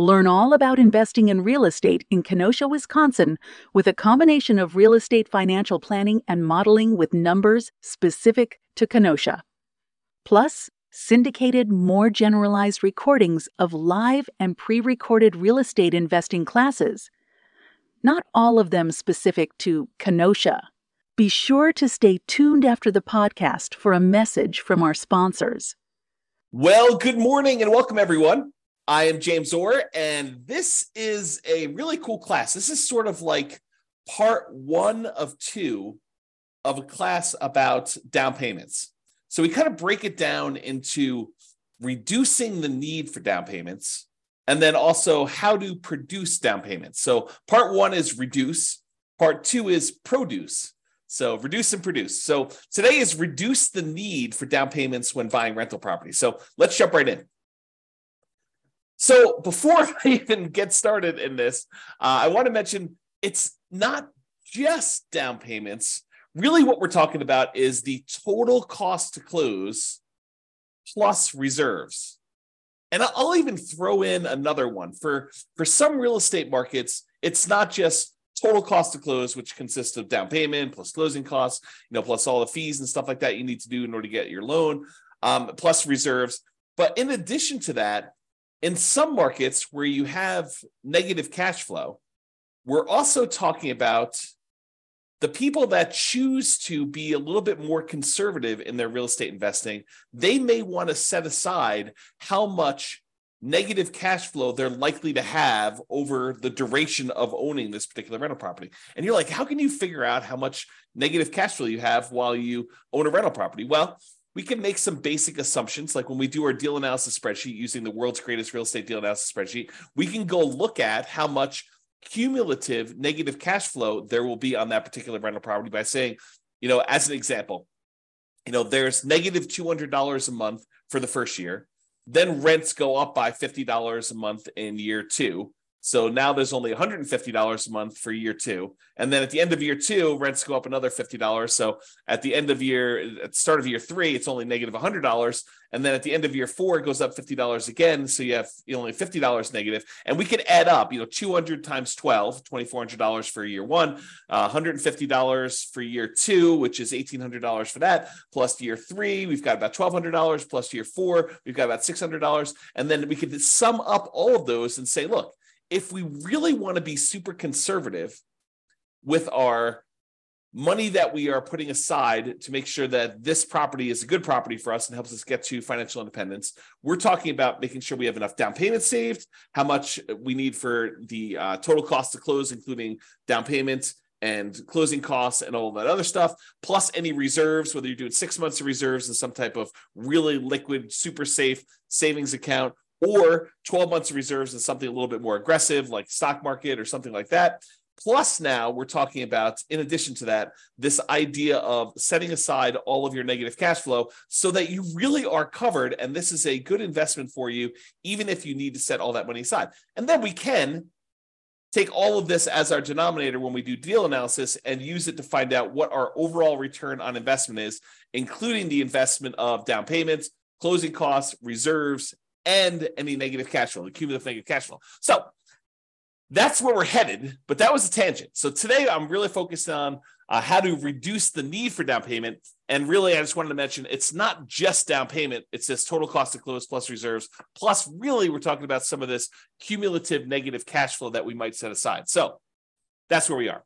Learn all about investing in real estate in Kenosha, Wisconsin, with a combination of real estate financial planning and modeling with numbers specific to Kenosha. Plus, syndicated, more generalized recordings of live and pre recorded real estate investing classes. Not all of them specific to Kenosha. Be sure to stay tuned after the podcast for a message from our sponsors. Well, good morning and welcome, everyone. I am James Orr, and this is a really cool class. This is sort of like part one of two of a class about down payments. So we kind of break it down into reducing the need for down payments and then also how to produce down payments. So part one is reduce, part two is produce. So reduce and produce. So today is reduce the need for down payments when buying rental property. So let's jump right in. So before I even get started in this, uh, I want to mention it's not just down payments. Really, what we're talking about is the total cost to close plus reserves. And I'll even throw in another one for for some real estate markets. It's not just total cost to close, which consists of down payment plus closing costs, you know, plus all the fees and stuff like that you need to do in order to get your loan, um, plus reserves. But in addition to that, in some markets where you have negative cash flow, we're also talking about the people that choose to be a little bit more conservative in their real estate investing, they may want to set aside how much negative cash flow they're likely to have over the duration of owning this particular rental property. And you're like, how can you figure out how much negative cash flow you have while you own a rental property? Well, we can make some basic assumptions. Like when we do our deal analysis spreadsheet using the world's greatest real estate deal analysis spreadsheet, we can go look at how much cumulative negative cash flow there will be on that particular rental property by saying, you know, as an example, you know, there's negative $200 a month for the first year. Then rents go up by $50 a month in year two. So now there's only $150 a month for year two. And then at the end of year two, rents go up another $50. So at the end of year, at the start of year three, it's only negative $100. And then at the end of year four, it goes up $50 again. So you have only $50 negative. And we could add up, you know, 200 times 12, $2,400 for year one, uh, $150 for year two, which is $1,800 for that, plus year three, we've got about $1,200, plus year four, we've got about $600. And then we could sum up all of those and say, look, if we really want to be super conservative with our money that we are putting aside to make sure that this property is a good property for us and helps us get to financial independence. We're talking about making sure we have enough down payment saved, how much we need for the uh, total cost to close, including down payments and closing costs and all that other stuff, plus any reserves, whether you're doing six months of reserves in some type of really liquid, super safe savings account, or 12 months of reserves is something a little bit more aggressive, like stock market or something like that. Plus, now we're talking about, in addition to that, this idea of setting aside all of your negative cash flow so that you really are covered. And this is a good investment for you, even if you need to set all that money aside. And then we can take all of this as our denominator when we do deal analysis and use it to find out what our overall return on investment is, including the investment of down payments, closing costs, reserves, and any negative cash flow, the cumulative negative cash flow. So that's where we're headed, but that was a tangent. So today I'm really focused on uh, how to reduce the need for down payment. And really, I just wanted to mention it's not just down payment, it's this total cost of close plus reserves. Plus, really, we're talking about some of this cumulative negative cash flow that we might set aside. So that's where we are.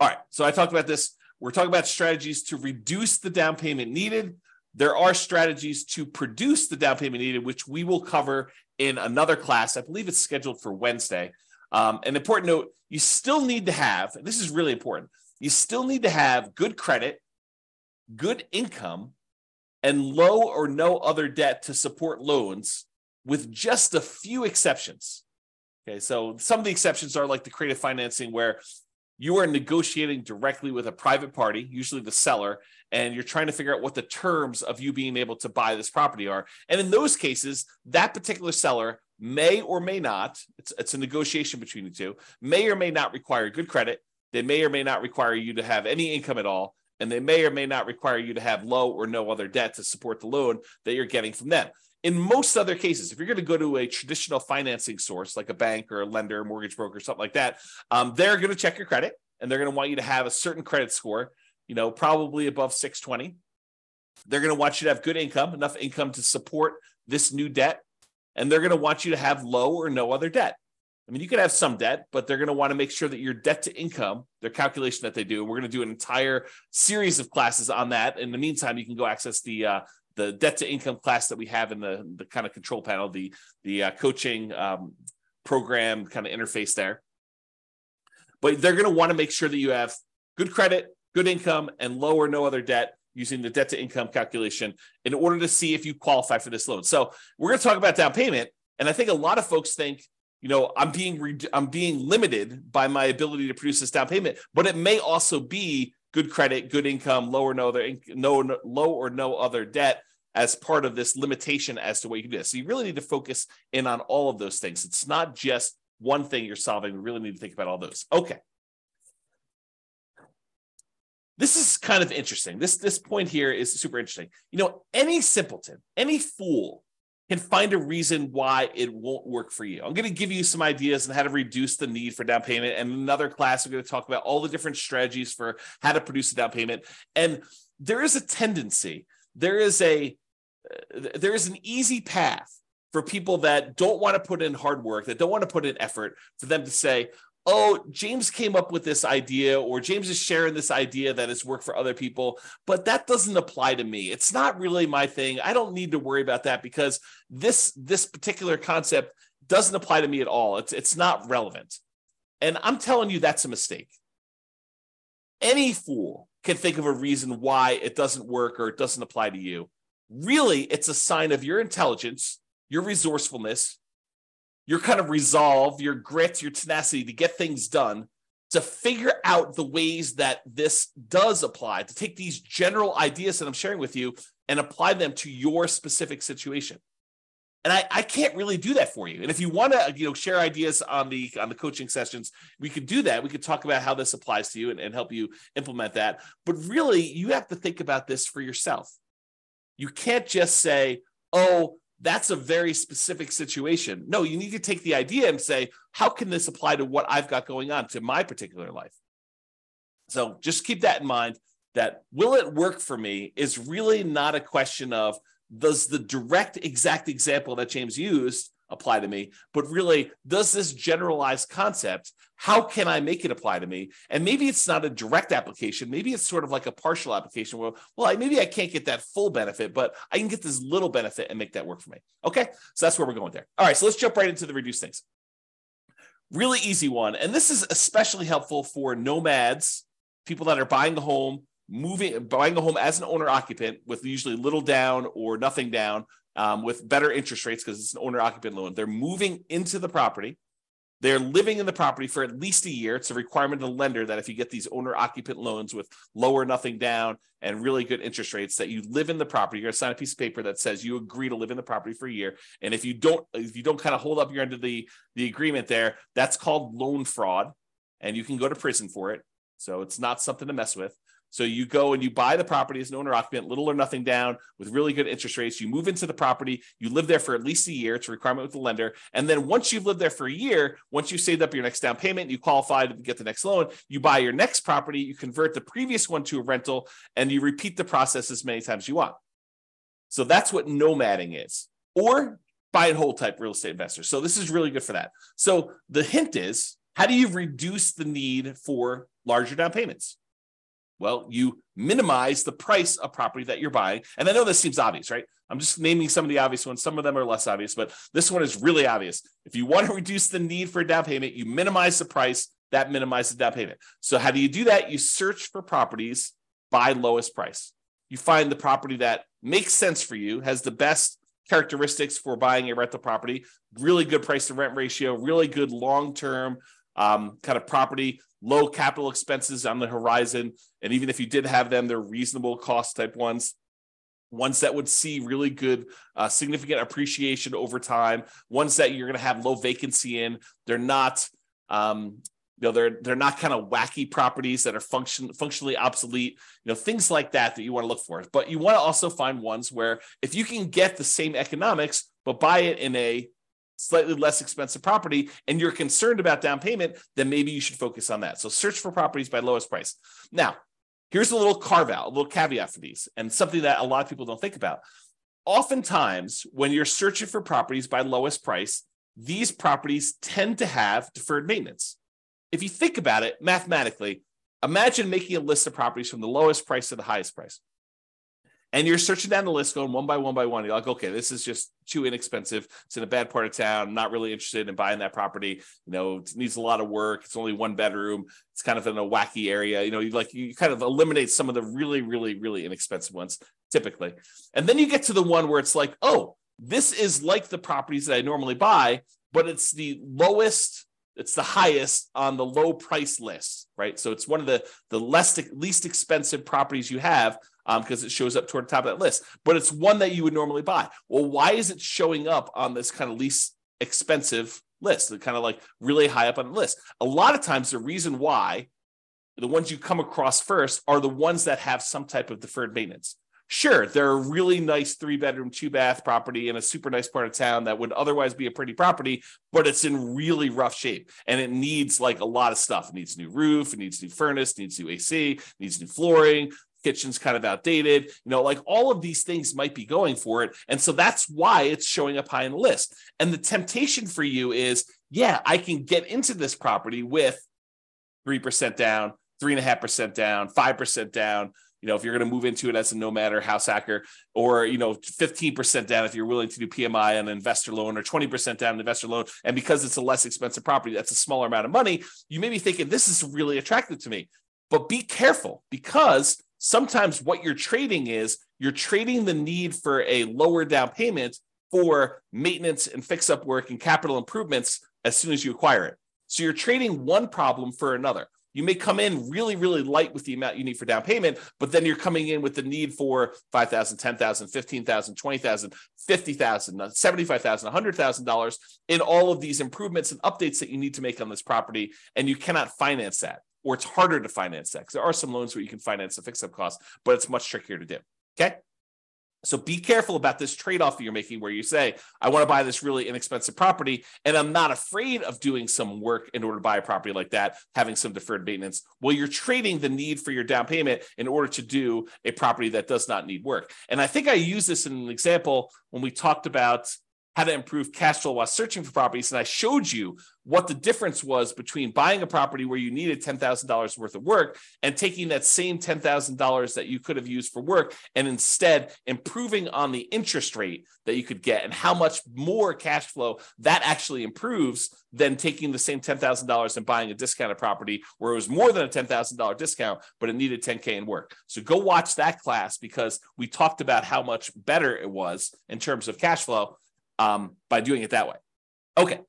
All right. So I talked about this. We're talking about strategies to reduce the down payment needed. There are strategies to produce the down payment needed, which we will cover in another class. I believe it's scheduled for Wednesday. Um, an important note you still need to have, this is really important, you still need to have good credit, good income, and low or no other debt to support loans, with just a few exceptions. Okay, so some of the exceptions are like the creative financing where you are negotiating directly with a private party, usually the seller, and you're trying to figure out what the terms of you being able to buy this property are. And in those cases, that particular seller may or may not, it's, it's a negotiation between the two, may or may not require good credit. They may or may not require you to have any income at all. And they may or may not require you to have low or no other debt to support the loan that you're getting from them. In most other cases, if you're going to go to a traditional financing source like a bank or a lender, mortgage broker, something like that, um, they're going to check your credit and they're going to want you to have a certain credit score, you know, probably above 620. They're going to want you to have good income, enough income to support this new debt, and they're going to want you to have low or no other debt. I mean, you can have some debt, but they're going to want to make sure that your debt to income, their calculation that they do, we're going to do an entire series of classes on that. In the meantime, you can go access the uh, the debt to income class that we have in the the kind of control panel, the the uh, coaching um, program kind of interface there. But they're going to want to make sure that you have good credit, good income, and low or no other debt using the debt to income calculation in order to see if you qualify for this loan. So we're going to talk about down payment, and I think a lot of folks think, you know, I'm being re- I'm being limited by my ability to produce this down payment, but it may also be good credit, good income, low or no other no, no low or no other debt as part of this limitation as to what you can do. So you really need to focus in on all of those things. It's not just one thing you're solving. We really need to think about all those. Okay. This is kind of interesting. This this point here is super interesting. You know, any simpleton, any fool can find a reason why it won't work for you. I'm going to give you some ideas on how to reduce the need for down payment. And another class, we're going to talk about all the different strategies for how to produce a down payment. And there is a tendency, there is a uh, there is an easy path for people that don't want to put in hard work, that don't want to put in effort, for them to say, oh, James came up with this idea, or James is sharing this idea that has worked for other people, but that doesn't apply to me. It's not really my thing. I don't need to worry about that because this this particular concept doesn't apply to me at all. It's it's not relevant. And I'm telling you that's a mistake. Any fool can think of a reason why it doesn't work or it doesn't apply to you. Really, it's a sign of your intelligence your resourcefulness, your kind of resolve, your grit, your tenacity to get things done, to figure out the ways that this does apply, to take these general ideas that I'm sharing with you and apply them to your specific situation. And I, I can't really do that for you. And if you want to, you know, share ideas on the on the coaching sessions, we could do that. We could talk about how this applies to you and, and help you implement that. But really, you have to think about this for yourself. You can't just say, oh, that's a very specific situation. No, you need to take the idea and say, how can this apply to what I've got going on to my particular life? So just keep that in mind that will it work for me is really not a question of does the direct exact example that James used apply to me, but really, does this generalized concept, how can I make it apply to me? And maybe it's not a direct application. Maybe it's sort of like a partial application where, well, I, maybe I can't get that full benefit, but I can get this little benefit and make that work for me. Okay. So that's where we're going there. All right. So let's jump right into the reduce things. Really easy one. And this is especially helpful for nomads, people that are buying a home, moving, buying a home as an owner occupant with usually little down or nothing down um, with better interest rates because it's an owner occupant loan. They're moving into the property. They're living in the property for at least a year. It's a requirement of the lender that if you get these owner occupant loans with lower nothing down and really good interest rates, that you live in the property. You're gonna sign a piece of paper that says you agree to live in the property for a year. And if you don't, if you don't kind of hold up your end of the the agreement there, that's called loan fraud, and you can go to prison for it. So it's not something to mess with. So you go and you buy the property as an owner occupant, little or nothing down with really good interest rates. You move into the property, you live there for at least a year. It's a requirement with the lender. And then once you've lived there for a year, once you've saved up your next down payment, you qualify to get the next loan, you buy your next property, you convert the previous one to a rental, and you repeat the process as many times as you want. So that's what nomading is. Or buy and hold type real estate investor. So this is really good for that. So the hint is how do you reduce the need for larger down payments? Well, you minimize the price of property that you're buying. And I know this seems obvious, right? I'm just naming some of the obvious ones. Some of them are less obvious, but this one is really obvious. If you want to reduce the need for a down payment, you minimize the price, that minimizes down payment. So, how do you do that? You search for properties by lowest price. You find the property that makes sense for you, has the best characteristics for buying a rental property really good price to rent ratio, really good long term um, kind of property, low capital expenses on the horizon. And even if you did have them, they're reasonable cost type ones ones that would see really good uh, significant appreciation over time ones that you're going to have low vacancy in they're not um, you know they're they're not kind of wacky properties that are function functionally obsolete you know things like that that you want to look for but you want to also find ones where if you can get the same economics but buy it in a slightly less expensive property and you're concerned about down payment then maybe you should focus on that. So search for properties by lowest price. Now here's a little carve out a little caveat for these and something that a lot of people don't think about. Oftentimes when you're searching for properties by lowest price these properties tend to have deferred maintenance. If you think about it mathematically, imagine making a list of properties from the lowest price to the highest price. And you're searching down the list, going one by one by one. You're like, okay, this is just too inexpensive. It's in a bad part of town. I'm not really interested in buying that property. You know, it needs a lot of work. It's only one bedroom. It's kind of in a wacky area. You know, you like you kind of eliminate some of the really, really, really inexpensive ones typically. And then you get to the one where it's like, oh, this is like the properties that I normally buy, but it's the lowest it's the highest on the low price list, right? So it's one of the the less least expensive properties you have because um, it shows up toward the top of that list. But it's one that you would normally buy. Well, why is it showing up on this kind of least expensive list? The kind of like really high up on the list. A lot of times, the reason why the ones you come across first are the ones that have some type of deferred maintenance. Sure, they're a really nice three bedroom, two bath property in a super nice part of town that would otherwise be a pretty property, but it's in really rough shape and it needs like a lot of stuff. It needs new roof, it needs new furnace, needs new AC, needs new flooring, kitchen's kind of outdated. You know, like all of these things might be going for it. And so that's why it's showing up high in the list. And the temptation for you is, yeah, I can get into this property with 3% down, 3.5% down, 5% down you know, if you're going to move into it as a nomad or house hacker, or you know, 15% down if you're willing to do PMI on an investor loan, or 20% down an investor loan, and because it's a less expensive property, that's a smaller amount of money, you may be thinking this is really attractive to me. But be careful because sometimes what you're trading is you're trading the need for a lower down payment for maintenance and fix up work and capital improvements as soon as you acquire it. So you're trading one problem for another. You may come in really, really light with the amount you need for down payment, but then you're coming in with the need for 5,000, 10,000, 15,000, 20,000, 50,000, 75,000, $100,000 in all of these improvements and updates that you need to make on this property. And you cannot finance that, or it's harder to finance that because there are some loans where you can finance the fix up cost, but it's much trickier to do. Okay. So be careful about this trade off that you're making where you say, I want to buy this really inexpensive property, and I'm not afraid of doing some work in order to buy a property like that, having some deferred maintenance. Well, you're trading the need for your down payment in order to do a property that does not need work. And I think I used this in an example when we talked about how to improve cash flow while searching for properties. And I showed you what the difference was between buying a property where you needed $10,000 worth of work and taking that same $10,000 that you could have used for work and instead improving on the interest rate that you could get and how much more cash flow that actually improves than taking the same $10,000 and buying a discounted property where it was more than a $10,000 discount, but it needed 10K in work. So go watch that class because we talked about how much better it was in terms of cash flow um, by doing it that way. Okay.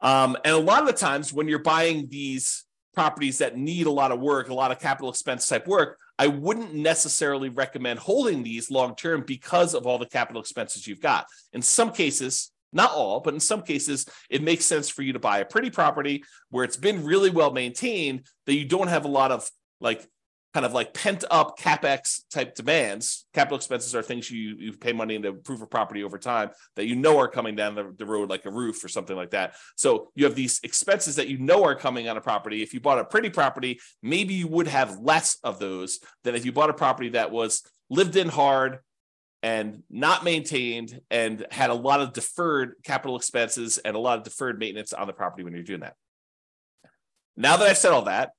Um, and a lot of the times when you're buying these properties that need a lot of work, a lot of capital expense type work, I wouldn't necessarily recommend holding these long term because of all the capital expenses you've got. In some cases, not all, but in some cases, it makes sense for you to buy a pretty property where it's been really well maintained that you don't have a lot of like kind of like pent up capex type demands. Capital expenses are things you you pay money to improve a property over time that you know are coming down the, the road, like a roof or something like that. So you have these expenses that you know are coming on a property. If you bought a pretty property, maybe you would have less of those than if you bought a property that was lived in hard and not maintained and had a lot of deferred capital expenses and a lot of deferred maintenance on the property when you're doing that. Now that I've said all that,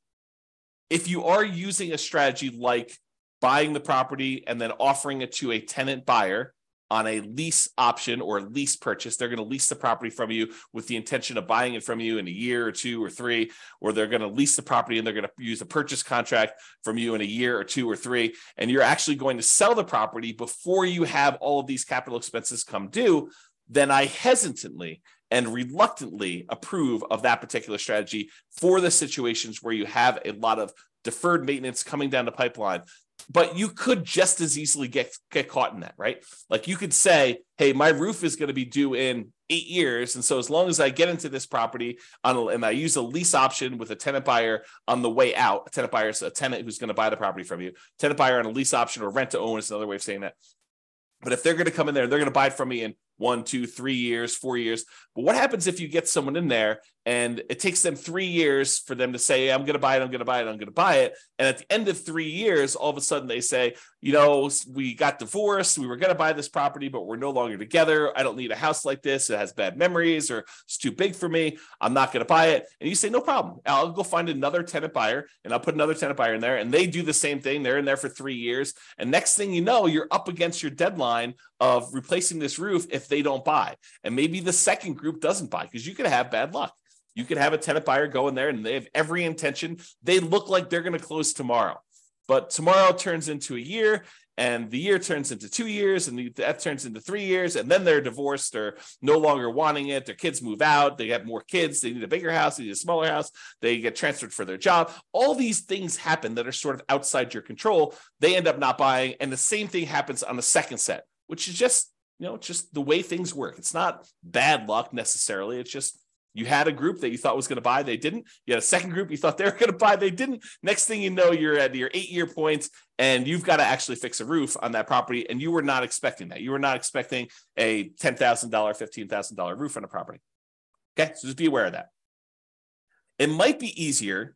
if you are using a strategy like buying the property and then offering it to a tenant buyer on a lease option or lease purchase. They're going to lease the property from you with the intention of buying it from you in a year or two or three, or they're going to lease the property and they're going to use a purchase contract from you in a year or two or three. And you're actually going to sell the property before you have all of these capital expenses come due. Then I hesitantly and reluctantly approve of that particular strategy for the situations where you have a lot of deferred maintenance coming down the pipeline but you could just as easily get get caught in that, right? Like you could say, "Hey, my roof is going to be due in eight years, and so as long as I get into this property on and I use a lease option with a tenant buyer on the way out, a tenant buyer is a tenant who's going to buy the property from you. Tenant buyer on a lease option or rent to own is another way of saying that. But if they're going to come in there, they're going to buy it from me in one, two, three years, four years. But what happens if you get someone in there and it takes them three years for them to say, I'm going to buy it, I'm going to buy it, I'm going to buy it. And at the end of three years, all of a sudden they say, you know, we got divorced, we were going to buy this property, but we're no longer together. I don't need a house like this. It has bad memories or it's too big for me. I'm not going to buy it. And you say, no problem. I'll go find another tenant buyer and I'll put another tenant buyer in there. And they do the same thing. They're in there for three years. And next thing you know, you're up against your deadline of replacing this roof if they don't buy. And maybe the second group doesn't buy because you could have bad luck. You could have a tenant buyer go in there and they have every intention. They look like they're going to close tomorrow. But tomorrow turns into a year, and the year turns into two years, and the, that turns into three years, and then they're divorced or no longer wanting it. Their kids move out, they have more kids, they need a bigger house, they need a smaller house, they get transferred for their job. All these things happen that are sort of outside your control. They end up not buying, and the same thing happens on the second set, which is just you know just the way things work. It's not bad luck necessarily. It's just you had a group that you thought was going to buy, they didn't. You had a second group you thought they were going to buy, they didn't. Next thing you know, you're at your eight year points and you've got to actually fix a roof on that property. And you were not expecting that. You were not expecting a $10,000, $15,000 roof on a property. Okay. So just be aware of that. It might be easier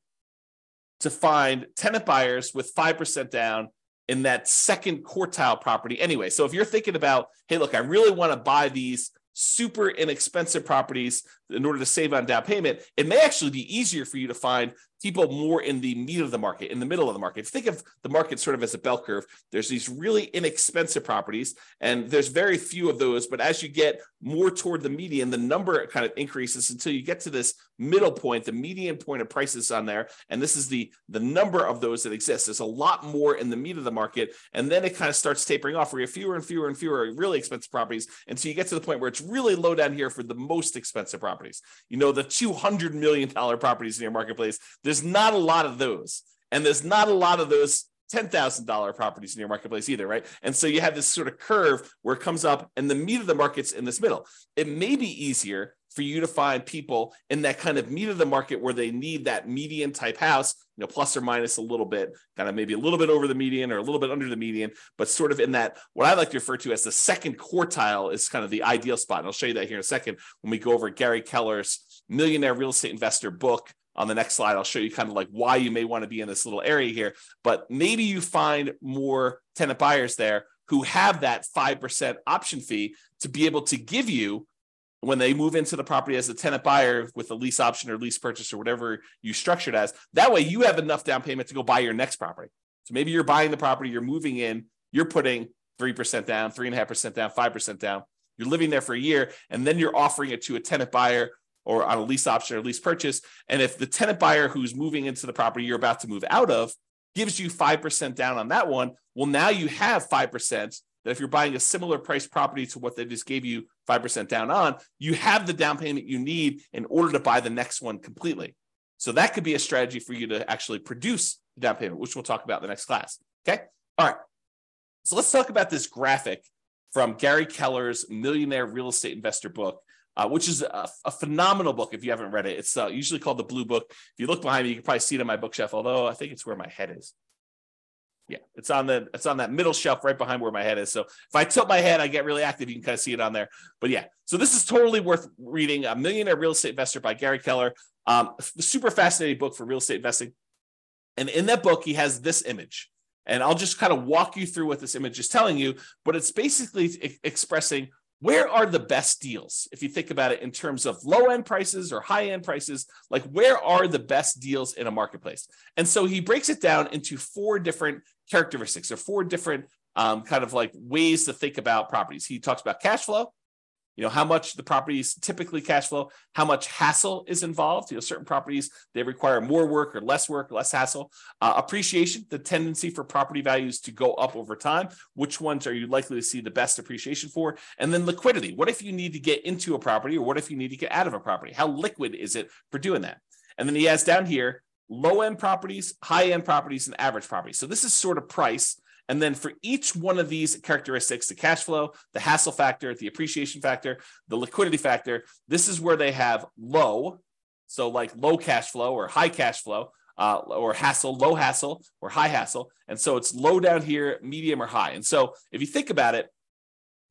to find tenant buyers with 5% down in that second quartile property anyway. So if you're thinking about, hey, look, I really want to buy these super inexpensive properties in order to save on down payment, it may actually be easier for you to find people more in the meat of the market, in the middle of the market. Think of the market sort of as a bell curve, there's these really inexpensive properties, and there's very few of those. But as you get more toward the median, the number kind of increases until you get to this middle point, the median point of prices on there. And this is the, the number of those that exist. There's a lot more in the meat of the market. And then it kind of starts tapering off where you have fewer and fewer and fewer really expensive properties. And so you get to the point where it's really low down here for the most expensive properties. You know, the $200 million properties in your marketplace, there's not a lot of those. And there's not a lot of those $10,000 properties in your marketplace either, right? And so you have this sort of curve where it comes up and the meat of the market's in this middle. It may be easier for you to find people in that kind of meat of the market where they need that median type house, you know, plus or minus a little bit, kind of maybe a little bit over the median or a little bit under the median, but sort of in that what I like to refer to as the second quartile is kind of the ideal spot. And I'll show you that here in a second when we go over Gary Keller's Millionaire Real Estate Investor book on the next slide, I'll show you kind of like why you may want to be in this little area here. But maybe you find more tenant buyers there who have that 5% option fee to be able to give you when they move into the property as a tenant buyer with a lease option or lease purchase or whatever you structured as. That way you have enough down payment to go buy your next property. So maybe you're buying the property, you're moving in, you're putting 3% down, 3.5% down, 5% down. You're living there for a year, and then you're offering it to a tenant buyer or on a lease option or lease purchase. And if the tenant buyer who's moving into the property you're about to move out of gives you 5% down on that one, well, now you have 5% that if you're buying a similar price property to what they just gave you 5% down on, you have the down payment you need in order to buy the next one completely. So that could be a strategy for you to actually produce the down payment, which we'll talk about in the next class. Okay. All right. So let's talk about this graphic from Gary Keller's Millionaire Real Estate Investor book uh, which is a, a, phenomenal book if you haven't read it. It's uh, usually called the Blue Book. If you look behind me, you can probably see it on my bookshelf. Although I think it's where my head is. Yeah, it's on the it's on that middle shelf right behind where my head is. So if I tilt my head, I get really active. You can kind of see it on there. But yeah, so this is totally worth reading. A Millionaire Real Estate Investor by Gary Keller. Um, super fascinating book for real estate investing. And in that book, he has this image. And I'll just kind of walk you through what this image is telling you, but it's basically expressing where are the best deals if you think about it in terms of low end prices or high end prices like where are the best deals in a marketplace and so he breaks it down into four different characteristics or four different um, kind of like ways to think about properties. He talks about cash flow, you know how much the properties typically cash flow how much hassle is involved. You know certain properties they require more work or less work less hassle. Uh, appreciation the tendency for property values to go up over time. Which ones are you likely to see the best appreciation for? And then liquidity. What if you need to get into a property or what if you need to get out of a property? How liquid is it for doing that? And then he has down here low end properties high end properties and average properties. So this is sort of price and then for each one of these characteristics, the cash flow, the hassle factor, the appreciation factor, the liquidity factor, this is where they have low. So like low cash flow or high cash flow, uh, or hassle, low hassle or high hassle. And so it's low down here, medium or high. And so if you think about it,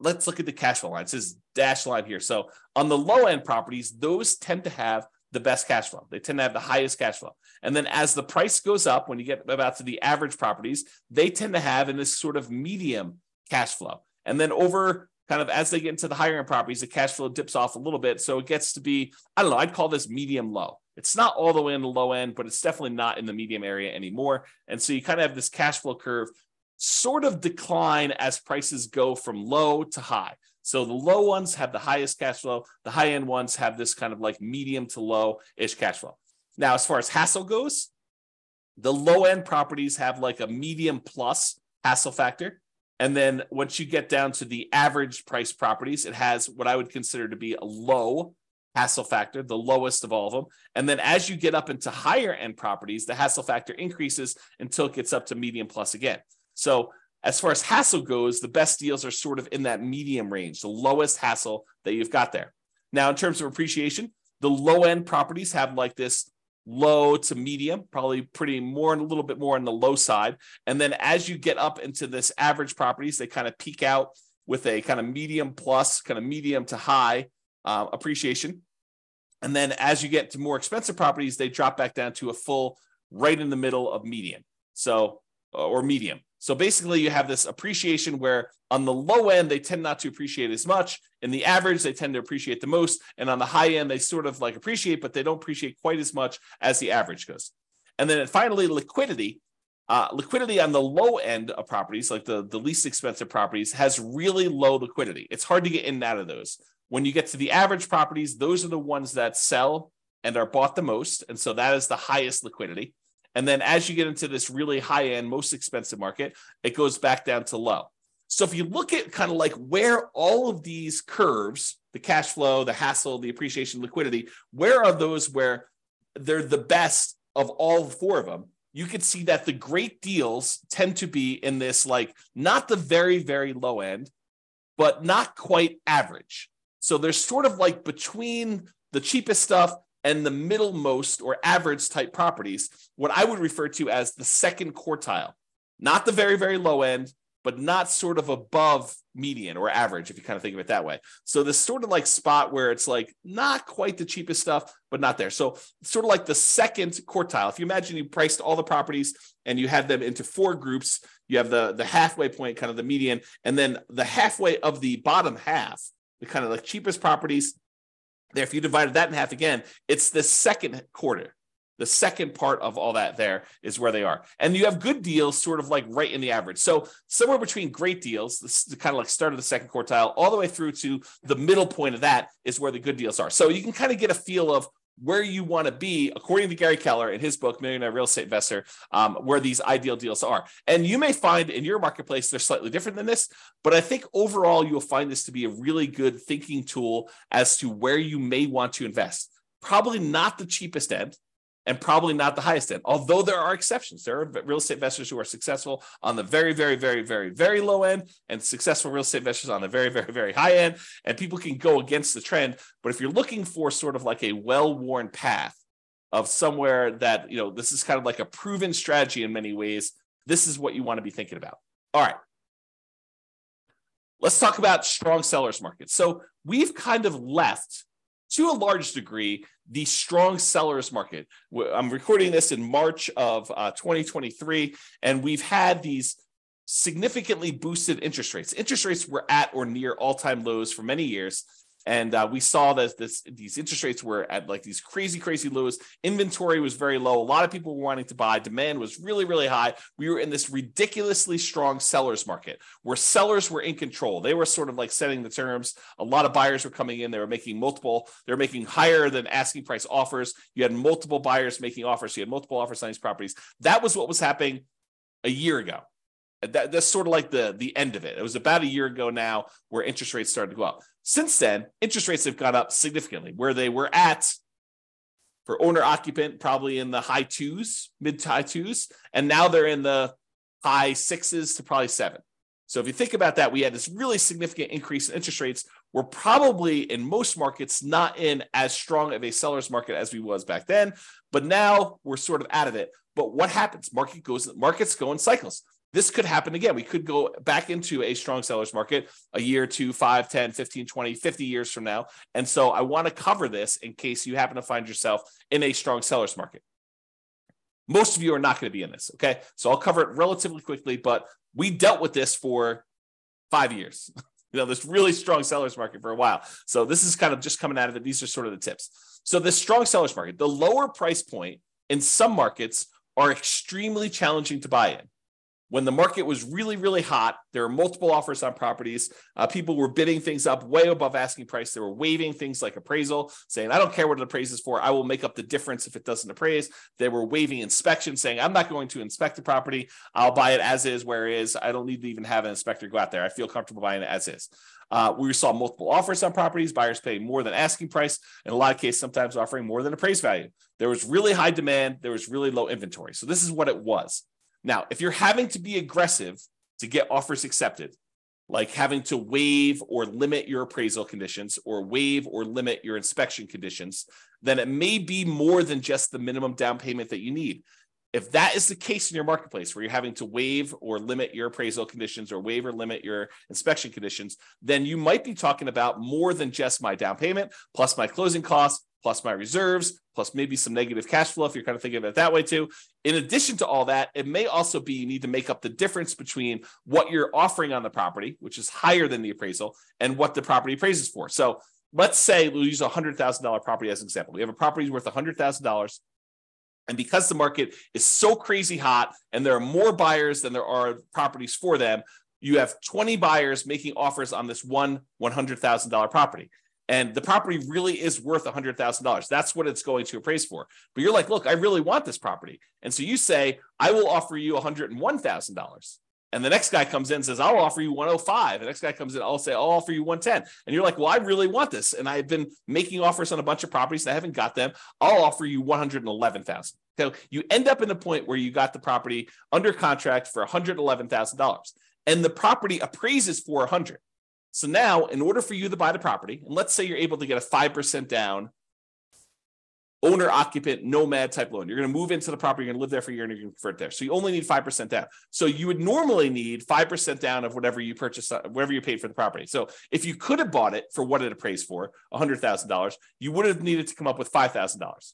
let's look at the cash flow line. It says dash line here. So on the low end properties, those tend to have the best cash flow. They tend to have the highest cash flow. And then as the price goes up, when you get about to the average properties, they tend to have in this sort of medium cash flow. And then over kind of as they get into the higher end properties, the cash flow dips off a little bit. So it gets to be, I don't know, I'd call this medium low. It's not all the way in the low end, but it's definitely not in the medium area anymore. And so you kind of have this cash flow curve sort of decline as prices go from low to high. So the low ones have the highest cash flow. The high end ones have this kind of like medium to low ish cash flow. Now, as far as hassle goes, the low end properties have like a medium plus hassle factor. And then once you get down to the average price properties, it has what I would consider to be a low hassle factor, the lowest of all of them. And then as you get up into higher end properties, the hassle factor increases until it gets up to medium plus again. So as far as hassle goes, the best deals are sort of in that medium range, the lowest hassle that you've got there. Now, in terms of appreciation, the low end properties have like this low to medium, probably pretty more and a little bit more on the low side. And then as you get up into this average properties, they kind of peak out with a kind of medium plus, kind of medium to high uh, appreciation. And then as you get to more expensive properties, they drop back down to a full right in the middle of median. So, or medium. So basically, you have this appreciation where on the low end, they tend not to appreciate as much. In the average, they tend to appreciate the most. And on the high end, they sort of like appreciate, but they don't appreciate quite as much as the average goes. And then finally, liquidity. Uh, liquidity on the low end of properties, like the, the least expensive properties, has really low liquidity. It's hard to get in and out of those. When you get to the average properties, those are the ones that sell and are bought the most. And so that is the highest liquidity. And then as you get into this really high end, most expensive market, it goes back down to low. So if you look at kind of like where all of these curves, the cash flow, the hassle, the appreciation, liquidity, where are those where they're the best of all four of them? You can see that the great deals tend to be in this like not the very, very low end, but not quite average. So there's sort of like between the cheapest stuff and the middlemost or average type properties, what I would refer to as the second quartile, not the very, very low end, but not sort of above median or average, if you kind of think of it that way. So this sort of like spot where it's like not quite the cheapest stuff, but not there. So sort of like the second quartile. If you imagine you priced all the properties and you had them into four groups, you have the, the halfway point, kind of the median, and then the halfway of the bottom half, the kind of like cheapest properties there, if you divided that in half again, it's the second quarter. The second part of all that there is where they are. And you have good deals sort of like right in the average. So somewhere between great deals, is kind of like start of the second quartile, all the way through to the middle point of that is where the good deals are. So you can kind of get a feel of where you want to be, according to Gary Keller in his book, Millionaire Real Estate Investor, um, where these ideal deals are. And you may find in your marketplace they're slightly different than this, but I think overall you'll find this to be a really good thinking tool as to where you may want to invest. Probably not the cheapest end, and probably not the highest end. Although there are exceptions, there are real estate investors who are successful on the very, very, very, very, very low end, and successful real estate investors on the very, very, very high end. And people can go against the trend. But if you're looking for sort of like a well-worn path of somewhere that you know this is kind of like a proven strategy in many ways, this is what you want to be thinking about. All right. Let's talk about strong sellers market. So we've kind of left to a large degree the strong sellers market. I'm recording this in March of uh, 2023, and we've had these significantly boosted interest rates. Interest rates were at or near all time lows for many years. And uh, we saw that this, these interest rates were at like these crazy, crazy lows. Inventory was very low. A lot of people were wanting to buy. Demand was really, really high. We were in this ridiculously strong sellers market where sellers were in control. They were sort of like setting the terms. A lot of buyers were coming in. They were making multiple, they were making higher than asking price offers. You had multiple buyers making offers. You had multiple offers on these properties. That was what was happening a year ago. That, that's sort of like the, the end of it. It was about a year ago now where interest rates started to go up. Since then, interest rates have gone up significantly, where they were at for owner occupant, probably in the high twos, mid to high twos, and now they're in the high sixes to probably seven. So if you think about that, we had this really significant increase in interest rates. We're probably in most markets not in as strong of a seller's market as we was back then, but now we're sort of out of it. But what happens? Market goes, markets go in cycles. This could happen again. We could go back into a strong seller's market a year, two, five, 10, 15, 20, 50 years from now. And so I want to cover this in case you happen to find yourself in a strong seller's market. Most of you are not going to be in this. Okay. So I'll cover it relatively quickly, but we dealt with this for five years. you know, this really strong seller's market for a while. So this is kind of just coming out of it. These are sort of the tips. So this strong seller's market, the lower price point in some markets are extremely challenging to buy in. When the market was really, really hot, there were multiple offers on properties. Uh, people were bidding things up way above asking price. They were waiving things like appraisal, saying, I don't care what it appraises for. I will make up the difference if it doesn't appraise. They were waiving inspection, saying, I'm not going to inspect the property. I'll buy it as is, where it is. I don't need to even have an inspector go out there. I feel comfortable buying it as is. Uh, we saw multiple offers on properties, buyers paying more than asking price, in a lot of cases, sometimes offering more than appraised value. There was really high demand, there was really low inventory. So, this is what it was. Now, if you're having to be aggressive to get offers accepted, like having to waive or limit your appraisal conditions or waive or limit your inspection conditions, then it may be more than just the minimum down payment that you need. If that is the case in your marketplace where you're having to waive or limit your appraisal conditions or waive or limit your inspection conditions, then you might be talking about more than just my down payment plus my closing costs plus my reserves, plus maybe some negative cash flow if you're kind of thinking of it that way too. In addition to all that, it may also be you need to make up the difference between what you're offering on the property, which is higher than the appraisal, and what the property appraises for. So let's say we'll use a hundred thousand dollar property as an example. We have a property worth a hundred thousand dollars. And because the market is so crazy hot and there are more buyers than there are properties for them, you have 20 buyers making offers on this one $100,000 property and the property really is worth $100,000. That's what it's going to appraise for. But you're like, look, I really want this property. And so you say, I will offer you $101,000. And the next guy comes in and says, I'll offer you 105. The next guy comes in, I'll say, I'll offer you 110. And you're like, well, I really want this. And I've been making offers on a bunch of properties and I haven't got them. I'll offer you 111,000. So you end up in a point where you got the property under contract for $111,000 and the property appraises for 100. So now, in order for you to buy the property, and let's say you're able to get a 5% down owner occupant nomad type loan. You're going to move into the property, you're going to live there for a year and you're going to convert there. So you only need 5% down. So you would normally need 5% down of whatever you purchase, uh, whatever you paid for the property. So if you could have bought it for what it appraised for, $100,000, you would have needed to come up with $5,000.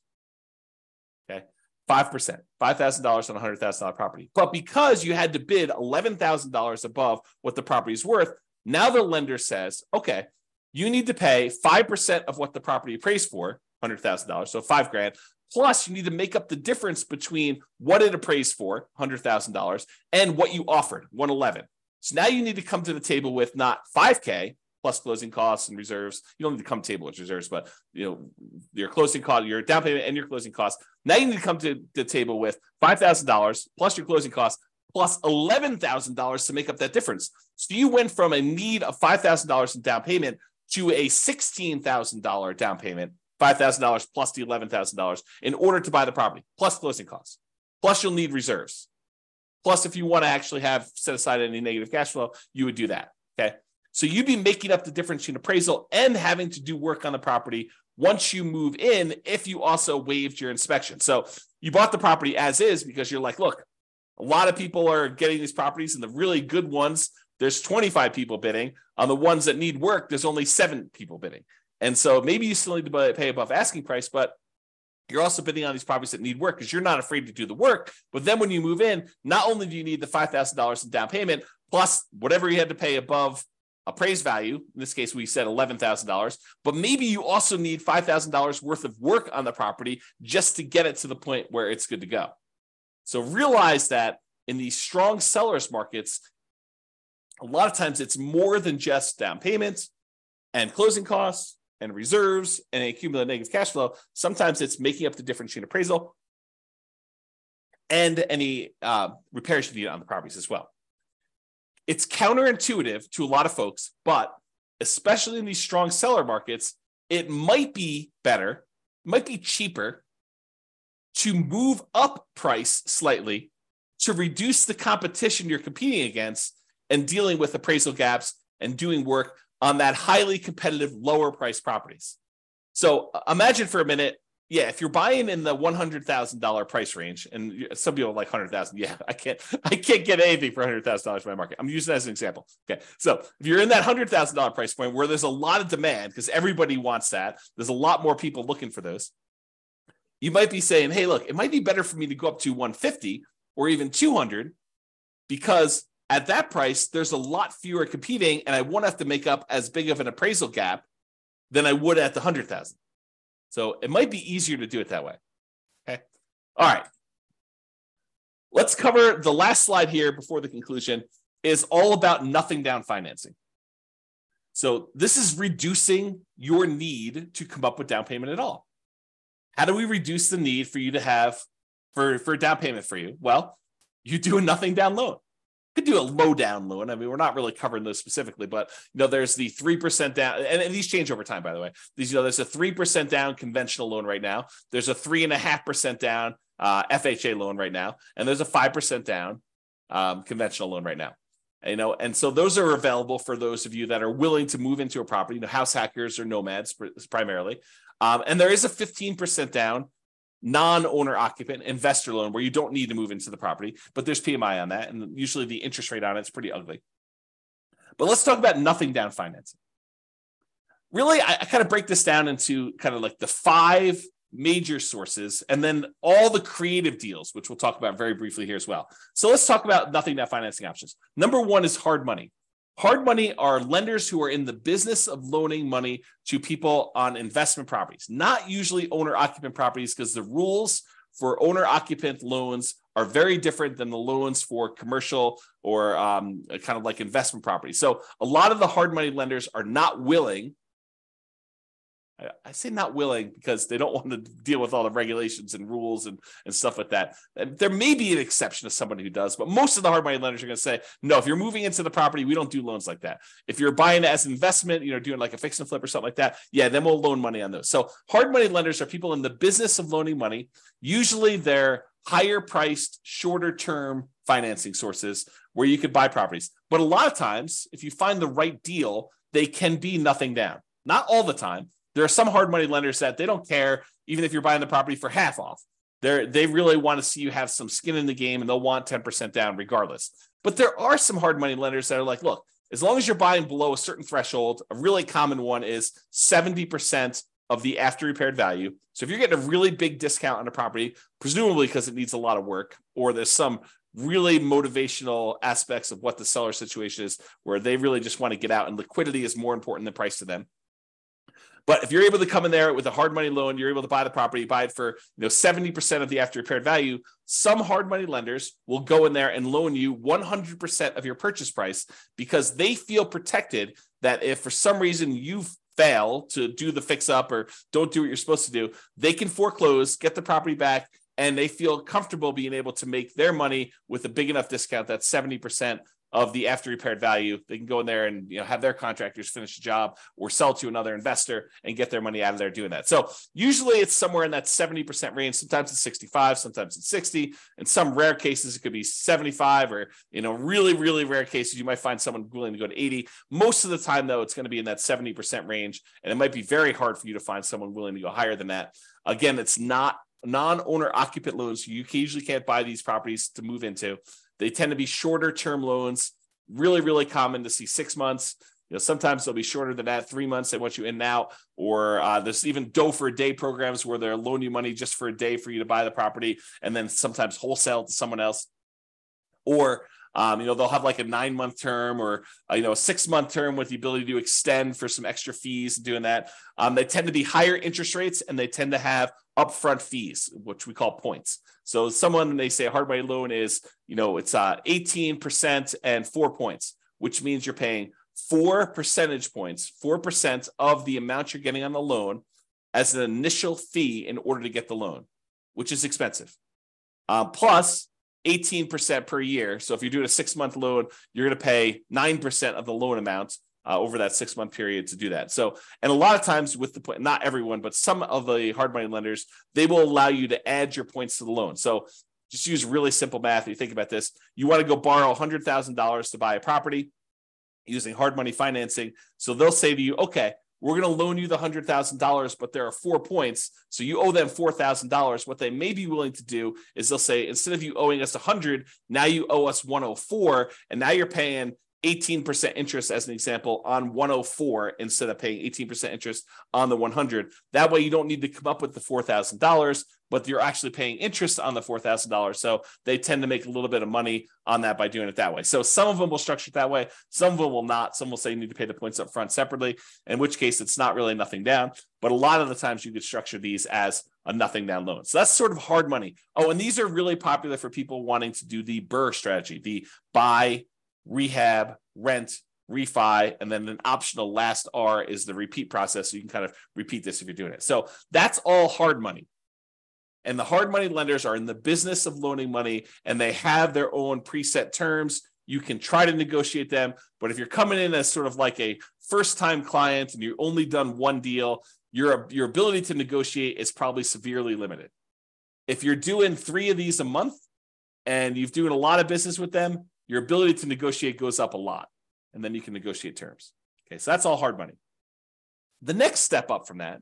Okay. 5%, $5,000 on a $100,000 property. But because you had to bid $11,000 above what the property is worth, now the lender says, okay, you need to pay 5% of what the property appraised for, $100,000, so five grand, plus you need to make up the difference between what it appraised for, $100,000, and what you offered, 111. So now you need to come to the table with not 5K plus closing costs and reserves. You don't need to come to table with reserves, but you know your closing cost, your down payment, and your closing costs. Now you need to come to the table with five thousand dollars plus your closing costs plus $11,000 to make up that difference. So you went from a need of $5,000 in down payment to a $16,000 down payment, $5,000 plus the $11,000 in order to buy the property, plus closing costs. Plus, you'll need reserves. Plus, if you want to actually have set aside any negative cash flow, you would do that. Okay. So you'd be making up the difference between appraisal and having to do work on the property once you move in, if you also waived your inspection. So you bought the property as is because you're like, look, a lot of people are getting these properties, and the really good ones, there's 25 people bidding. On the ones that need work, there's only seven people bidding. And so maybe you still need to pay above asking price, but you're also bidding on these properties that need work because you're not afraid to do the work. But then when you move in, not only do you need the $5,000 in down payment, plus whatever you had to pay above appraised value. In this case, we said $11,000, but maybe you also need $5,000 worth of work on the property just to get it to the point where it's good to go. So realize that in these strong sellers markets, a lot of times it's more than just down payments and closing costs and reserves and accumulated negative cash flow. Sometimes it's making up the difference between appraisal and any uh, repairs you need on the properties as well. It's counterintuitive to a lot of folks, but especially in these strong seller markets, it might be better, might be cheaper to move up price slightly to reduce the competition you're competing against and dealing with appraisal gaps and doing work on that highly competitive lower price properties. So uh, imagine for a minute, yeah, if you're buying in the one hundred thousand dollar price range, and some people like hundred thousand, yeah, I can't, I can't get anything for hundred thousand dollars in my market. I'm using that as an example. Okay, so if you're in that hundred thousand dollar price point where there's a lot of demand because everybody wants that, there's a lot more people looking for those. You might be saying, hey, look, it might be better for me to go up to 150 or even 200 because at that price, there's a lot fewer competing, and I won't have to make up as big of an appraisal gap than I would at the 100,000. So it might be easier to do it that way. Okay. All right. Let's cover the last slide here before the conclusion is all about nothing down financing. So this is reducing your need to come up with down payment at all. How do we reduce the need for you to have for, for a down payment for you? Well, you do a nothing down loan could do a low down loan. I mean, we're not really covering those specifically, but you know, there's the three percent down, and, and, these change over time, by the way. These, you know, there's a three percent down conventional loan right now. There's a three and a half percent down uh, FHA loan right now, and there's a five percent down um, conventional loan right now. You know, and so those are available for those of you that are willing to move into a property. You know, house hackers or nomads primarily, um, and there is a 15% down non-owner occupant investor loan where you don't need to move into the property, but there's PMI on that, and usually the interest rate on it's pretty ugly. But let's talk about nothing down financing. Really, I, I kind of break this down into kind of like the five major sources and then all the creative deals, which we'll talk about very briefly here as well. So let's talk about nothing down financing options. Number one is hard money. Hard money are lenders who are in the business of loaning money to people on investment properties, not usually owner occupant properties, because the rules for owner occupant loans are very different than the loans for commercial or um, kind of like investment properties. So a lot of the hard money lenders are not willing I say not willing because they don't want to deal with all the regulations and rules and, and stuff like that. There may be an exception to somebody who does, but most of the hard money lenders are going to say, no, if you're moving into the property, we don't do loans like that. If you're buying it as investment, you know, doing like a fix and flip or something like that, yeah, then we'll loan money on those. So hard money lenders are people in the business of loaning money. Usually they're higher priced, shorter term financing sources where you could buy properties. But a lot of times, if you find the right deal, they can be nothing down. Not all the time, there are some hard money lenders that they don't care even if you're buying the property for half off. They they really want to see you have some skin in the game and they'll want 10% down regardless. But there are some hard money lenders that are like, look, as long as you're buying below a certain threshold, a really common one is 70% of the after repaired value. So if you're getting a really big discount on a property, presumably because it needs a lot of work, or there's some really motivational aspects of what the seller situation is where they really just want to get out and liquidity is more important than price to them. But if you're able to come in there with a hard money loan, you're able to buy the property, buy it for you know 70% of the after repaired value. Some hard money lenders will go in there and loan you 100% of your purchase price because they feel protected that if for some reason you fail to do the fix up or don't do what you're supposed to do, they can foreclose, get the property back, and they feel comfortable being able to make their money with a big enough discount that 70% of the after repaired value. They can go in there and you know have their contractors finish the job or sell to another investor and get their money out of there doing that. So usually it's somewhere in that 70% range. Sometimes it's 65, sometimes it's 60. In some rare cases, it could be 75, or you know, really, really rare cases, you might find someone willing to go to 80. Most of the time, though, it's going to be in that 70% range. And it might be very hard for you to find someone willing to go higher than that. Again, it's not non-owner occupant loans. You usually can't buy these properties to move into. They tend to be shorter term loans, really, really common to see six months. You know, sometimes they'll be shorter than that, three months. They want you in out, or uh, there's even dough for a day programs where they'll loan you money just for a day for you to buy the property, and then sometimes wholesale to someone else. Or Um, you know, they'll have like a nine month term or uh, you know a six month term with the ability to extend for some extra fees and doing that. Um, they tend to be higher interest rates and they tend to have upfront fees, which we call points. So someone they say a hard money loan is, you know, it's uh, 18% and four points, which means you're paying four percentage points, 4% of the amount you're getting on the loan as an initial fee in order to get the loan, which is expensive. Um, plus 18% per year. So if you're doing a six month loan, you're going to pay 9% of the loan amount uh, over that six month period to do that. So, and a lot of times with the point, not everyone, but some of the hard money lenders, they will allow you to add your points to the loan. So just use really simple math. You think about this. You want to go borrow $100,000 to buy a property using hard money financing. So they'll say to you, okay, we're going to loan you the $100,000, but there are four points. So you owe them $4,000. What they may be willing to do is they'll say, instead of you owing us 100, now you owe us 104. And now you're paying 18% interest as an example on 104 instead of paying 18% interest on the 100 that way you don't need to come up with the $4000 but you're actually paying interest on the $4000 so they tend to make a little bit of money on that by doing it that way. So some of them will structure it that way. Some of them will not. Some will say you need to pay the points up front separately in which case it's not really nothing down. But a lot of the times you could structure these as a nothing down loan. So that's sort of hard money. Oh and these are really popular for people wanting to do the BRRRR strategy the buy rehab, rent, refi, and then an optional last R is the repeat process. So you can kind of repeat this if you're doing it. So that's all hard money. And the hard money lenders are in the business of loaning money and they have their own preset terms. You can try to negotiate them. But if you're coming in as sort of like a first time client and you've only done one deal, your, your ability to negotiate is probably severely limited. If you're doing three of these a month and you've doing a lot of business with them, your ability to negotiate goes up a lot. And then you can negotiate terms. Okay, so that's all hard money. The next step up from that,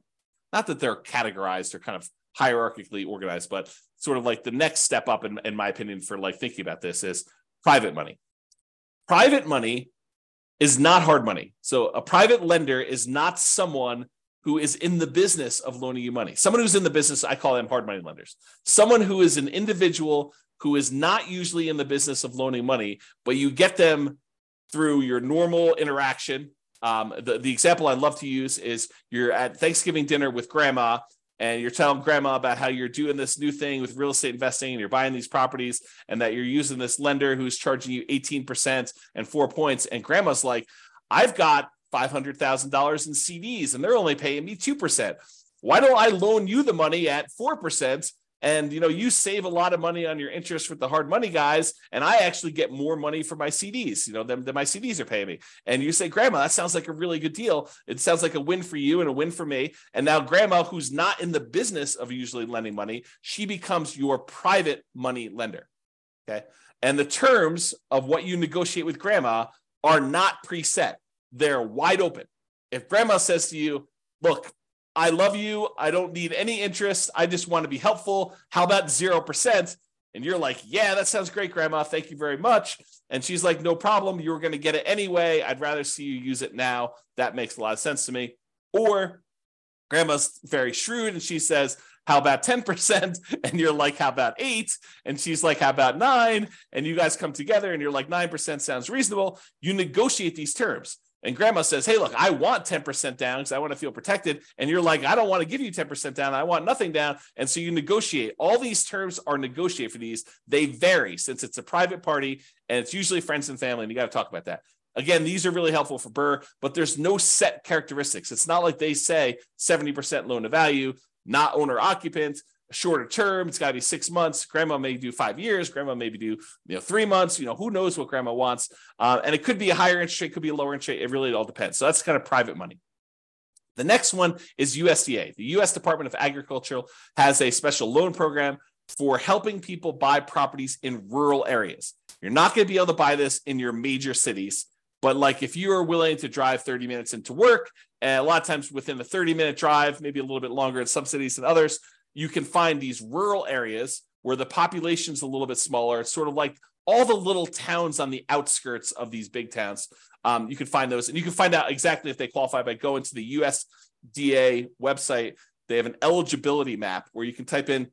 not that they're categorized or kind of hierarchically organized, but sort of like the next step up, in, in my opinion, for like thinking about this is private money. Private money is not hard money. So a private lender is not someone who is in the business of loaning you money. Someone who's in the business, I call them hard money lenders. Someone who is an individual who is not usually in the business of loaning money, but you get them through your normal interaction. Um, the, the example I love to use is you're at Thanksgiving dinner with grandma and you're telling grandma about how you're doing this new thing with real estate investing and you're buying these properties and that you're using this lender who's charging you 18% and four points. And grandma's like, I've got $500,000 in CDs and they're only paying me 2%. Why don't I loan you the money at 4% and you know you save a lot of money on your interest with the hard money guys and i actually get more money for my cds you know than, than my cds are paying me. And you say grandma that sounds like a really good deal. It sounds like a win for you and a win for me. And now grandma who's not in the business of usually lending money she becomes your private money lender okay? And the terms of what you negotiate with grandma are not preset. They're wide open. If grandma says to you look I love you. I don't need any interest. I just want to be helpful. How about 0%? And you're like, yeah, that sounds great, grandma. Thank you very much. And she's like, no problem. You were going to get it anyway. I'd rather see you use it now. That makes a lot of sense to me. Or grandma's very shrewd and she says, how about 10%? And you're like, how about eight? And she's like, how about nine? And you guys come together and you're like, 9% sounds reasonable. You negotiate these terms. And grandma says, Hey, look, I want 10% down because I want to feel protected. And you're like, I don't want to give you 10% down. I want nothing down. And so you negotiate. All these terms are negotiated for these. They vary since it's a private party and it's usually friends and family. And you got to talk about that. Again, these are really helpful for BRRRR, but there's no set characteristics. It's not like they say 70% loan to value, not owner occupant shorter term. It's got to be six months. Grandma may do five years. Grandma maybe do you know three months. You know who knows what grandma wants. Uh, and it could be a higher interest rate, could be a lower interest rate. It really all depends. So that's kind of private money. The next one is USDA. The U.S. Department of Agriculture has a special loan program for helping people buy properties in rural areas. You're not going to be able to buy this in your major cities. But like if you are willing to drive 30 minutes into work, and a lot of times within the 30 minute drive, maybe a little bit longer in some cities than others, you can find these rural areas where the population's a little bit smaller. It's sort of like all the little towns on the outskirts of these big towns. Um, you can find those, and you can find out exactly if they qualify by going to the USDA website. They have an eligibility map where you can type in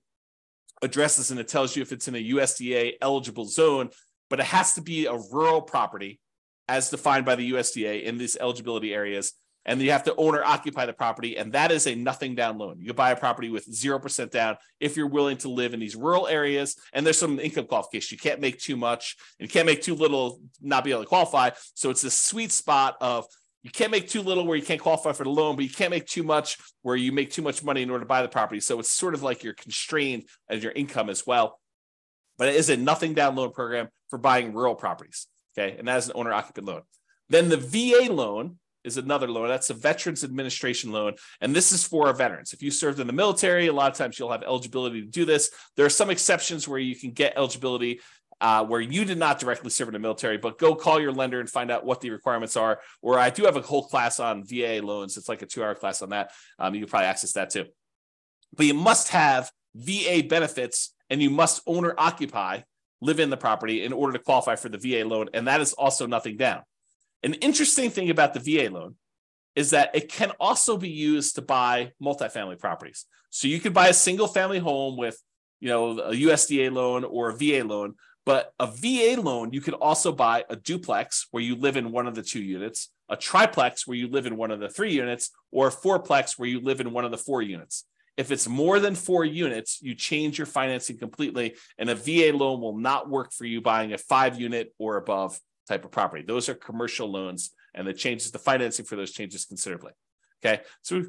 addresses and it tells you if it's in a USDA eligible zone. but it has to be a rural property as defined by the USDA in these eligibility areas. And you have to own or occupy the property. And that is a nothing down loan. You buy a property with 0% down if you're willing to live in these rural areas. And there's some income qualification. You can't make too much and you can't make too little, not be able to qualify. So it's a sweet spot of you can't make too little where you can't qualify for the loan, but you can't make too much where you make too much money in order to buy the property. So it's sort of like you're constrained as your income as well. But it is a nothing down loan program for buying rural properties. Okay. And that is an owner occupant loan. Then the VA loan is another loan. That's a Veterans Administration loan. And this is for veterans. If you served in the military, a lot of times you'll have eligibility to do this. There are some exceptions where you can get eligibility uh, where you did not directly serve in the military, but go call your lender and find out what the requirements are. Or I do have a whole class on VA loans. It's like a two hour class on that. Um, you can probably access that too. But you must have VA benefits and you must own or occupy, live in the property in order to qualify for the VA loan. And that is also nothing down. An interesting thing about the VA loan is that it can also be used to buy multifamily properties. So you could buy a single family home with, you know, a USDA loan or a VA loan, but a VA loan, you could also buy a duplex where you live in one of the two units, a triplex where you live in one of the three units, or a fourplex where you live in one of the four units. If it's more than four units, you change your financing completely, and a VA loan will not work for you buying a five unit or above type of property. Those are commercial loans, and it changes the financing for those changes considerably. Okay, so we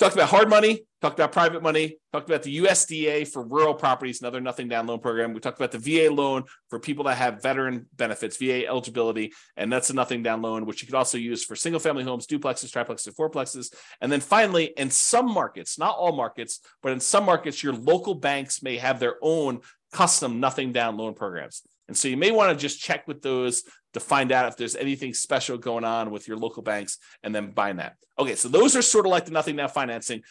Talked about hard money, talked about private money, talked about the USDA for rural properties, another nothing down loan program. We talked about the VA loan for people that have veteran benefits, VA eligibility, and that's a nothing down loan, which you could also use for single family homes, duplexes, triplexes, and fourplexes. And then finally, in some markets, not all markets, but in some markets, your local banks may have their own custom nothing down loan programs. And so you may want to just check with those to find out if there's anything special going on with your local banks and then buying that. Okay, so those are sort of like the nothing now financing.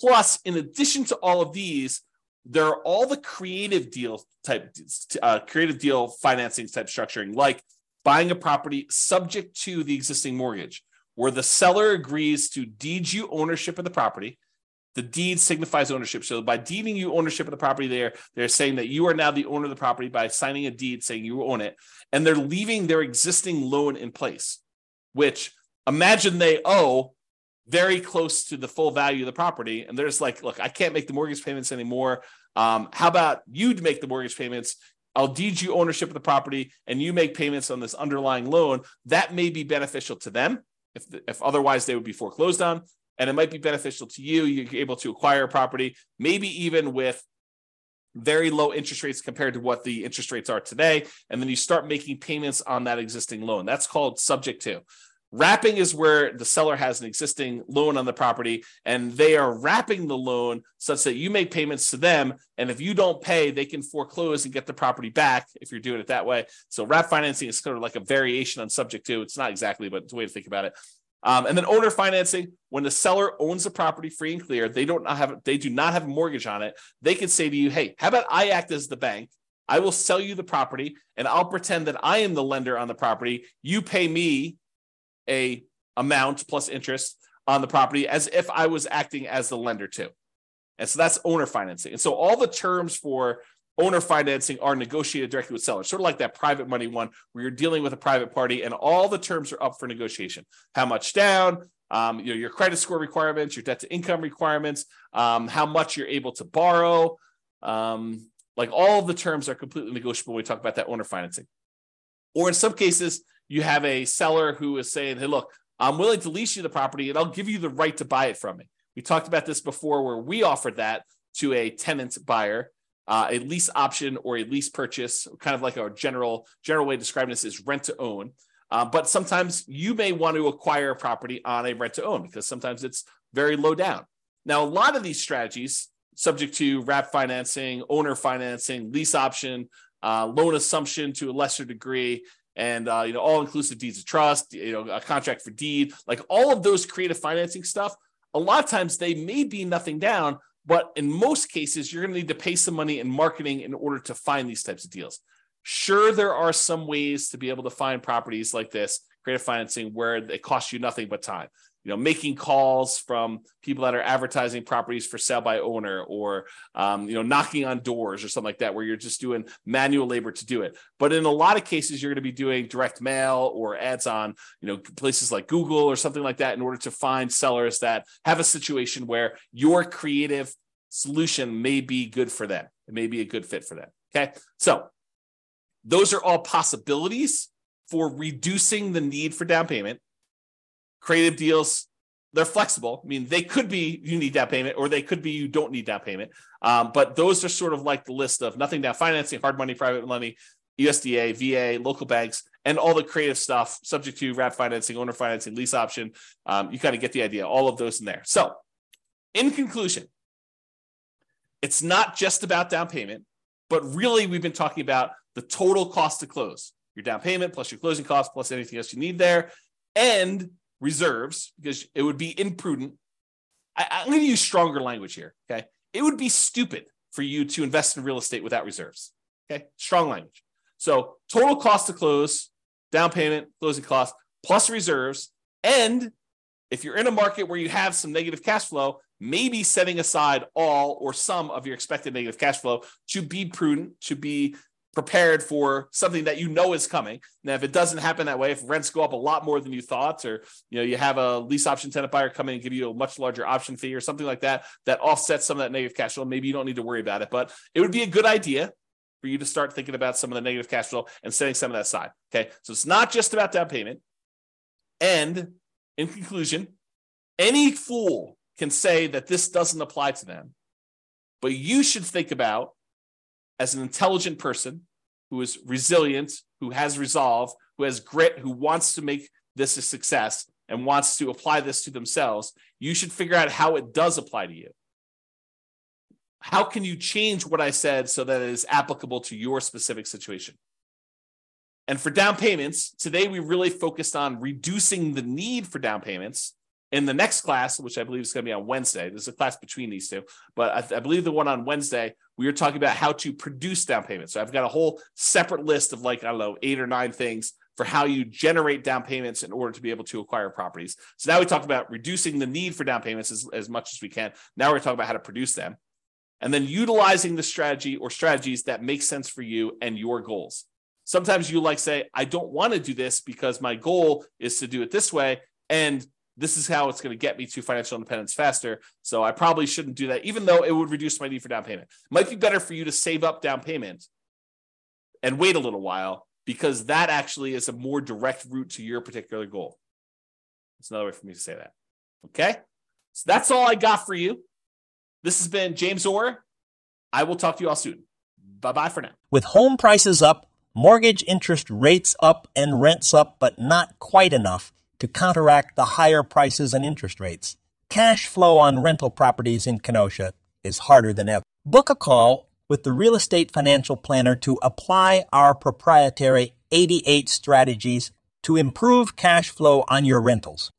Plus, in addition to all of these, there are all the creative deal type, uh, creative deal financing type structuring, like buying a property subject to the existing mortgage, where the seller agrees to deed you ownership of the property the deed signifies ownership. So by deeding you ownership of the property there, they're saying that you are now the owner of the property by signing a deed saying you own it. And they're leaving their existing loan in place, which imagine they owe very close to the full value of the property. And they're just like, look, I can't make the mortgage payments anymore. Um, how about you make the mortgage payments? I'll deed you ownership of the property and you make payments on this underlying loan. That may be beneficial to them. If, if otherwise they would be foreclosed on and it might be beneficial to you. You're able to acquire a property, maybe even with very low interest rates compared to what the interest rates are today. And then you start making payments on that existing loan. That's called subject to. Wrapping is where the seller has an existing loan on the property and they are wrapping the loan such that you make payments to them. And if you don't pay, they can foreclose and get the property back if you're doing it that way. So, wrap financing is sort of like a variation on subject to. It's not exactly, but it's a way to think about it. Um, and then owner financing, when the seller owns the property free and clear, they don't have they do not have a mortgage on it. They can say to you, "Hey, how about I act as the bank? I will sell you the property, and I'll pretend that I am the lender on the property. You pay me a amount plus interest on the property as if I was acting as the lender too." And so that's owner financing. And so all the terms for owner financing are negotiated directly with sellers, sort of like that private money one where you're dealing with a private party and all the terms are up for negotiation. How much down, um, you know, your credit score requirements, your debt to income requirements, um, how much you're able to borrow. Um, like all the terms are completely negotiable when we talk about that owner financing. Or in some cases, you have a seller who is saying, hey, look, I'm willing to lease you the property and I'll give you the right to buy it from me. We talked about this before where we offered that to a tenant buyer uh, a lease option or a lease purchase, kind of like a general general way of describing this is rent to own. Uh, but sometimes you may want to acquire a property on a rent to own because sometimes it's very low down. Now, a lot of these strategies, subject to wrap financing, owner financing, lease option, uh, loan assumption to a lesser degree, and uh, you know all inclusive deeds of trust, you know a contract for deed, like all of those creative financing stuff. A lot of times they may be nothing down, but in most cases, you're going to need to pay some money in marketing in order to find these types of deals. Sure, there are some ways to be able to find properties like this, creative financing, where it costs you nothing but time. You know making calls from people that are advertising properties for sale by owner or um, you know knocking on doors or something like that where you're just doing manual labor to do it. But in a lot of cases you're going to be doing direct mail or ads on you know places like google or something like that in order to find sellers that have a situation where your creative solution may be good for them. It may be a good fit for them okay? So those are all possibilities for reducing the need for down payment creative deals they're flexible. I mean, they could be you need down payment, or they could be you don't need down payment. Um, but those are sort of like the list of nothing down financing, hard money, private money, USDA, VA, local banks, and all the creative stuff subject to wrap financing, owner financing, lease option. Um, you kind of get the idea. All of those in there. So, in conclusion, it's not just about down payment, but really we've been talking about the total cost to close your down payment plus your closing costs plus anything else you need there, and reserves because it would be imprudent. I, am going to use stronger language here. Okay. It would be stupid for you to invest in real estate without reserves. Okay. Strong language. So total cost to close, down payment, closing cost, plus reserves. And if you're in a market where you have some negative cash flow, maybe setting aside all or some of your expected negative cash flow to be prudent, to be prepared for something that you know is coming. Now, if it doesn't happen that way, if rents go up a lot more than you thought, or you know you have a lease option tenant buyer come in and give you a much larger option fee or something like that, that offsets some of that negative cash flow, maybe you don't need to worry about it. But it would be a good idea for you to start thinking about some of the negative cash flow and setting some of that aside. Okay, so it's not just about down payment. And in conclusion, any fool can say that this doesn't apply to them, but you should think about as an intelligent person who is resilient, who has resolve, who has grit, who wants to make this a success and wants to apply this to themselves, you should figure out how it does apply to you. How can you change what I said so that it is applicable to your specific situation? And for down payments, today we really focused on reducing the need for down payments in the next class, which I believe is going to be on Wednesday, there's a class between these two, but I, I, believe the one on Wednesday, we were talking about how to produce down payments. So I've got a whole separate list of like, I don't know, eight or nine things for how you generate down payments in order to be able to acquire properties. So now we talk about reducing the need for down payments as, as much as we can. Now we're talking about how to produce them and then utilizing the strategy or strategies that make sense for you and your goals. Sometimes you like say, I don't want to do this because my goal is to do it this way. And this is how it's going to get me to financial independence faster. So I probably shouldn't do that, even though it would reduce my need for down payment. It might be better for you to save up down payment and wait a little while because that actually is a more direct route to your particular goal. That's another way for me to say that. Okay. So that's all I got for you. This has been James Orr. I will talk to you all soon. Bye bye for now. With home prices up, mortgage interest rates up, and rents up, but not quite enough to counteract the higher prices and interest rates. Cash flow on rental properties in Kenosha is harder than ever. Book a call with the Real Estate Financial Planner to apply our proprietary 88 strategies to improve cash flow on your rentals.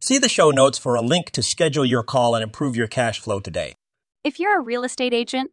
See the show notes for a link to schedule your call and improve your cash flow today. If you're a real estate agent,